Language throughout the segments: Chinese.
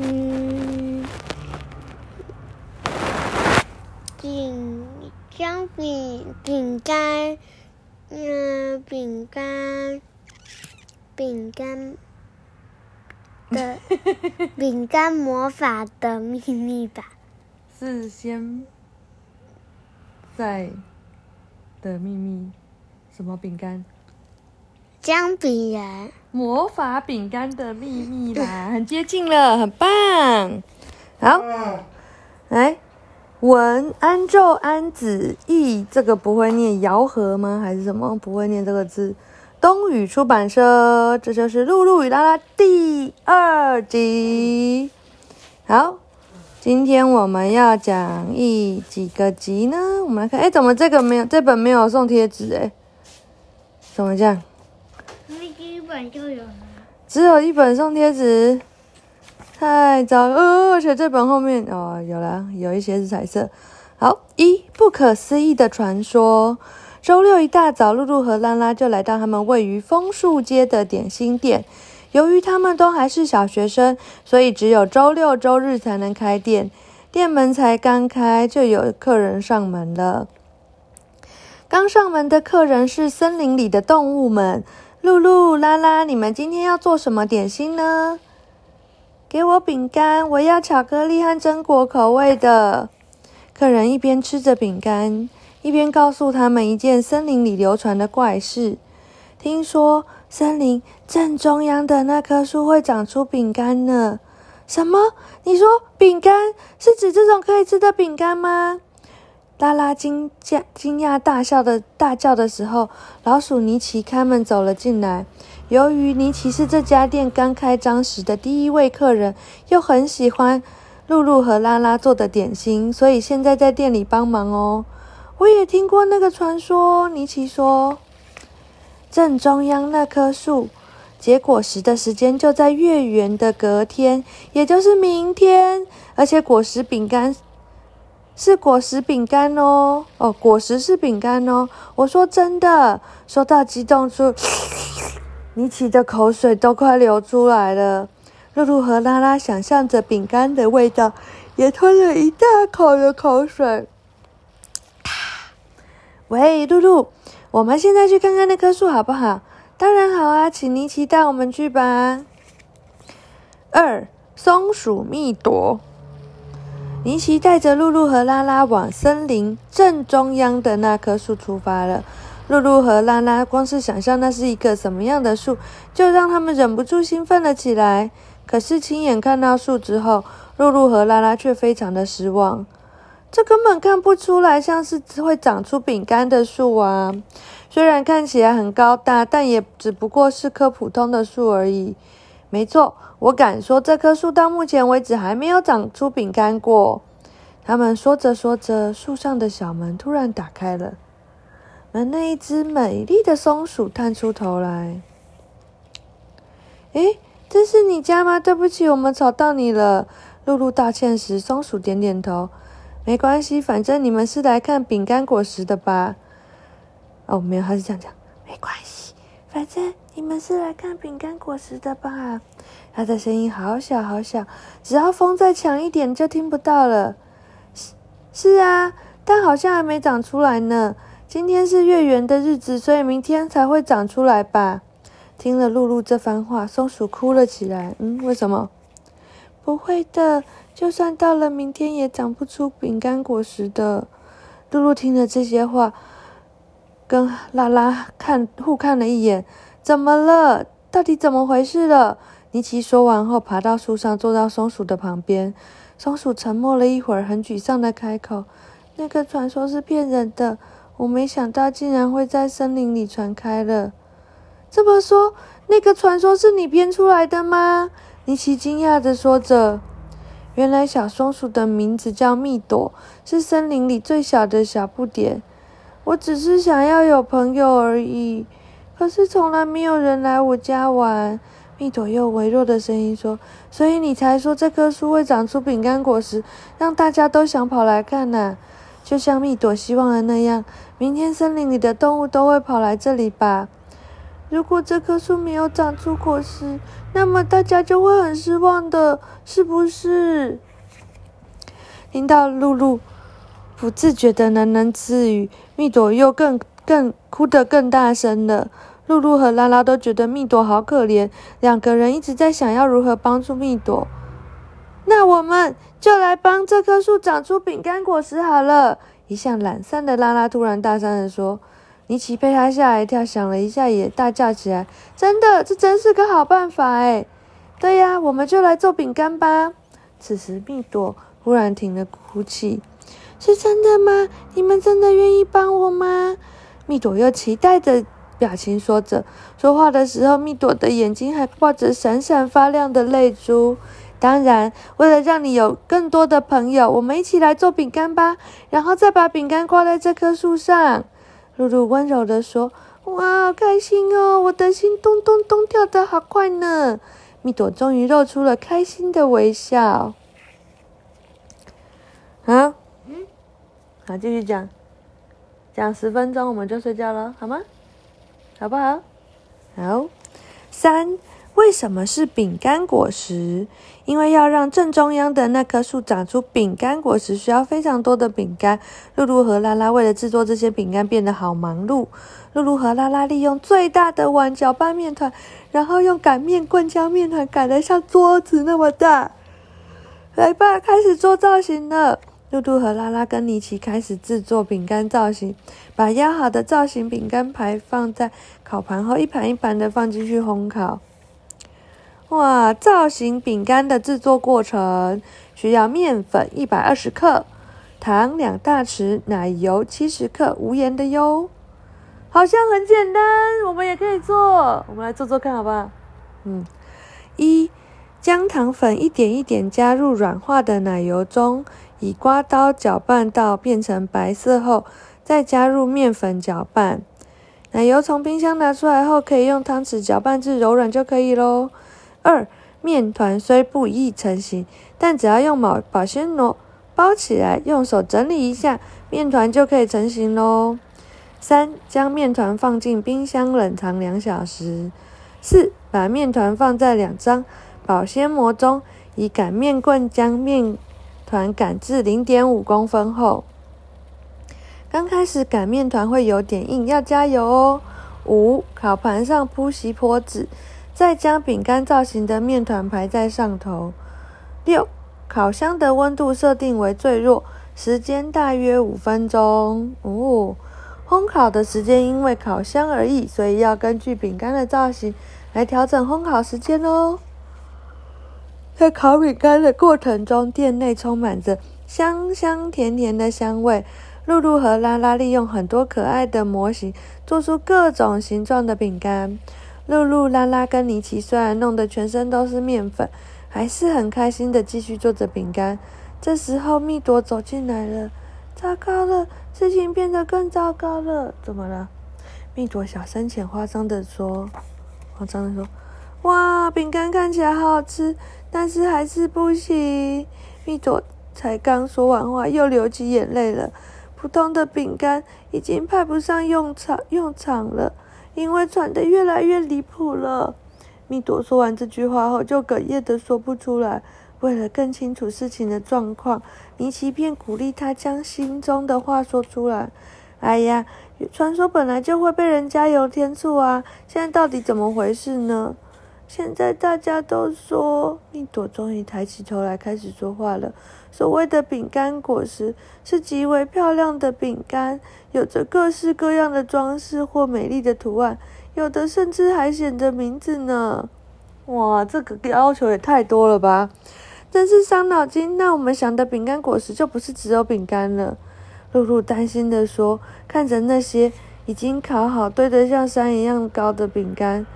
嗯，饼姜饼饼干，嗯，饼干，饼干的 饼干魔法的秘密吧。是先在的秘密，什么饼干？姜饼人。魔法饼干的秘密啦，很接近了，很棒。好，来，文安昼安子义，这个不会念瑶和吗？还是什么？不会念这个字。东宇出版社，这就是《露露与拉拉》第二集。好，今天我们要讲一几个集呢？我们来看，哎，怎么这个没有？这本没有送贴纸？哎，怎么这样？本就有了，只有一本送贴纸，太糟了！而且这本后面哦，有了，有一些是彩色。好，一不可思议的传说。周六一大早，露露和拉拉就来到他们位于枫树街的点心店。由于他们都还是小学生，所以只有周六周日才能开店。店门才刚开，就有客人上门了。刚上门的客人是森林里的动物们。露露、拉拉，你们今天要做什么点心呢？给我饼干，我要巧克力和榛果口味的。客人一边吃着饼干，一边告诉他们一件森林里流传的怪事：听说森林正中央的那棵树会长出饼干呢。什么？你说饼干是指这种可以吃的饼干吗？拉拉惊讶、惊讶大笑的大叫的时候，老鼠尼奇开门走了进来。由于尼奇是这家店刚开张时的第一位客人，又很喜欢露露和拉拉做的点心，所以现在在店里帮忙哦。我也听过那个传说，尼奇说，正中央那棵树结果实的时间就在月圆的隔天，也就是明天，而且果实饼干。是果实饼干哦，哦，果实是饼干哦。我说真的，说到激动处，尼奇的口水都快流出来了。露露和拉拉想象着饼干的味道，也吞了一大口的口水。喂，露露，我们现在去看看那棵树好不好？当然好啊，请尼奇带我们去吧。二，松鼠蜜朵。尼奇带着露露和拉拉往森林正中央的那棵树出发了。露露和拉拉光是想象那是一棵什么样的树，就让他们忍不住兴奋了起来。可是亲眼看到树之后，露露和拉拉却非常的失望。这根本看不出来像是会长出饼干的树啊！虽然看起来很高大，但也只不过是棵普通的树而已。没错。我敢说，这棵树到目前为止还没有长出饼干过。他们说着说着，树上的小门突然打开了，门内一只美丽的松鼠探出头来。“诶，这是你家吗？对不起，我们吵到你了。”露露道歉时，松鼠点点头：“没关系，反正你们是来看饼干果实的吧？”哦，没有，他是这样讲：“没关系，反正你们是来看饼干果实的吧？”他的声音好小好小，只要风再强一点就听不到了。是是啊，但好像还没长出来呢。今天是月圆的日子，所以明天才会长出来吧？听了露露这番话，松鼠哭了起来。嗯，为什么？不会的，就算到了明天也长不出饼干果实的。露露听了这些话，跟拉拉看互看了一眼。怎么了？到底怎么回事了？尼奇说完后，爬到树上，坐到松鼠的旁边。松鼠沉默了一会儿，很沮丧的开口：“那个传说是骗人的，我没想到竟然会在森林里传开了。”这么说，那个传说是你编出来的吗？尼奇惊讶的说着：“原来小松鼠的名字叫蜜朵，是森林里最小的小不点。我只是想要有朋友而已，可是从来没有人来我家玩。”蜜朵用微弱的声音说：“所以你才说这棵树会长出饼干果实，让大家都想跑来看呢？就像蜜朵希望的那样，明天森林里的动物都会跑来这里吧？”如果这棵树没有长出果实，那么大家就会很失望的，是不是？听到露露不自觉的喃喃自语，蜜朵又更更哭得更大声了。露露和拉拉都觉得蜜朵好可怜，两个人一直在想要如何帮助蜜朵。那我们就来帮这棵树长出饼干果实好了。一向懒散的拉拉突然大声地说：“尼奇被他吓一跳，想了一下也大叫起来：‘真的，这真是个好办法！’哎，对呀，我们就来做饼干吧。”此时，蜜朵忽然停了哭泣。“是真的吗？你们真的愿意帮我吗？”蜜朵又期待的表情说着。说话的时候，蜜朵的眼睛还挂着闪闪发亮的泪珠。当然，为了让你有更多的朋友，我们一起来做饼干吧，然后再把饼干挂在这棵树上。露露温柔地说：“哇，好开心哦，我的心咚咚咚跳得好快呢。”蜜朵终于露出了开心的微笑。啊，好，继续讲，讲十分钟我们就睡觉了，好吗？好不好？好，三。为什么是饼干果实？因为要让正中央的那棵树长出饼干果实，需要非常多的饼干。露露和拉拉为了制作这些饼干变得好忙碌。露露和拉拉利用最大的碗搅拌面团，然后用擀面棍将面团擀得像桌子那么大。来吧，开始做造型了。露露和拉拉跟尼奇开始制作饼干造型，把压好的造型饼干排放在烤盘后，一盘一盘的放进去烘烤。哇！造型饼干的制作过程需要面粉一百二十克，糖两大匙，奶油七十克，无盐的哟。好像很简单，我们也可以做。我们来做做看，好不好？嗯，一将糖粉一点一点加入软化的奶油中，以刮刀搅拌到变成白色后，再加入面粉搅拌。奶油从冰箱拿出来后，可以用汤匙搅拌至柔软就可以喽。二面团虽不易成型，但只要用保保鲜膜包起来，用手整理一下，面团就可以成型喽。三将面团放进冰箱冷藏两小时。四把面团放在两张保鲜膜中，以擀面棍将面团擀至零点五公分厚。刚开始擀面团会有点硬，要加油哦。五烤盘上铺锡箔纸。再将饼干造型的面团排在上头。六，烤箱的温度设定为最弱，时间大约五分钟。哦，烘烤的时间因为烤箱而异，所以要根据饼干的造型来调整烘烤时间哦。在烤饼干的过程中，店内充满着香香甜甜的香味。露露和拉拉利用很多可爱的模型，做出各种形状的饼干。露露、拉拉跟尼奇虽然弄得全身都是面粉，还是很开心的继续做着饼干。这时候，蜜朵走进来了。糟糕了，事情变得更糟糕了。怎么了？蜜朵小声且慌张的说：“慌张的说，哇，饼干看起来好好吃，但是还是不行。”蜜朵才刚说完话，又流起眼泪了。普通的饼干已经派不上用场用场了。因为传得越来越离谱了，蜜朵说完这句话后就哽咽的说不出来。为了更清楚事情的状况，尼奇便鼓励他将心中的话说出来。哎呀，传说本来就会被人加油添醋啊！现在到底怎么回事呢？现在大家都说，蜜朵终于抬起头来开始说话了。所谓的饼干果实是极为漂亮的饼干，有着各式各样的装饰或美丽的图案，有的甚至还写着名字呢。哇，这个要求也太多了吧！真是伤脑筋。那我们想的饼干果实就不是只有饼干了。露露担心地说，看着那些已经烤好、堆得像山一样高的饼干。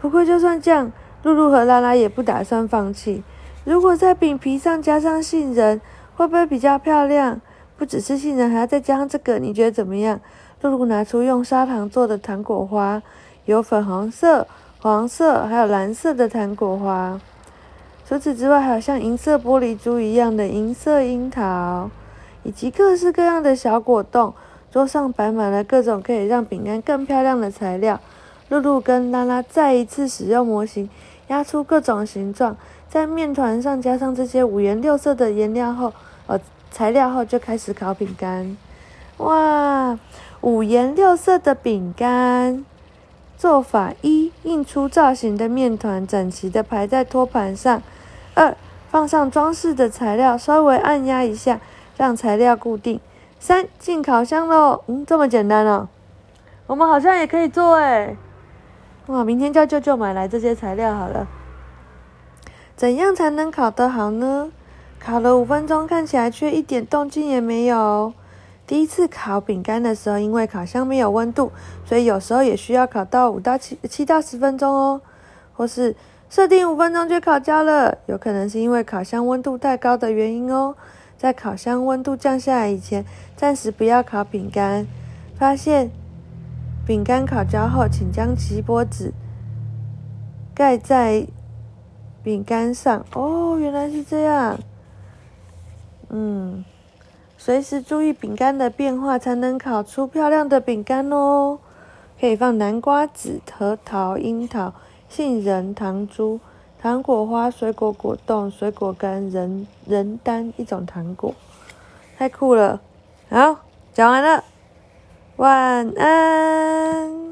不过就算这样，露露和拉拉也不打算放弃。如果在饼皮上加上杏仁，会不会比较漂亮？不只是杏仁，还要再加上这个，你觉得怎么样？露露拿出用砂糖做的糖果花，有粉红色、黄色，还有蓝色的糖果花。除此之外，还有像银色玻璃珠一样的银色樱桃，以及各式各样的小果冻。桌上摆满了各种可以让饼干更漂亮的材料。露露跟拉拉再一次使用模型压出各种形状，在面团上加上这些五颜六色的颜料后，呃，材料后就开始烤饼干。哇，五颜六色的饼干！做法一：印出造型的面团整齐的排在托盘上。二、放上装饰的材料，稍微按压一下，让材料固定。三、进烤箱喽。嗯，这么简单哦。我们好像也可以做哎。哇，明天叫舅舅买来这些材料好了。怎样才能烤得好呢？烤了五分钟，看起来却一点动静也没有。第一次烤饼干的时候，因为烤箱没有温度，所以有时候也需要烤到五到七七到十分钟哦。或是设定五分钟就烤焦了，有可能是因为烤箱温度太高的原因哦。在烤箱温度降下来以前，暂时不要烤饼干。发现饼干烤焦后，请将锡箔纸盖在饼干上。哦，原来是这样。嗯。随时注意饼干的变化，才能烤出漂亮的饼干哦。可以放南瓜籽、核桃、樱桃、杏仁、糖珠、糖果花、水果果冻、水果干、人人丹一种糖果，太酷了！好，讲完了，晚安。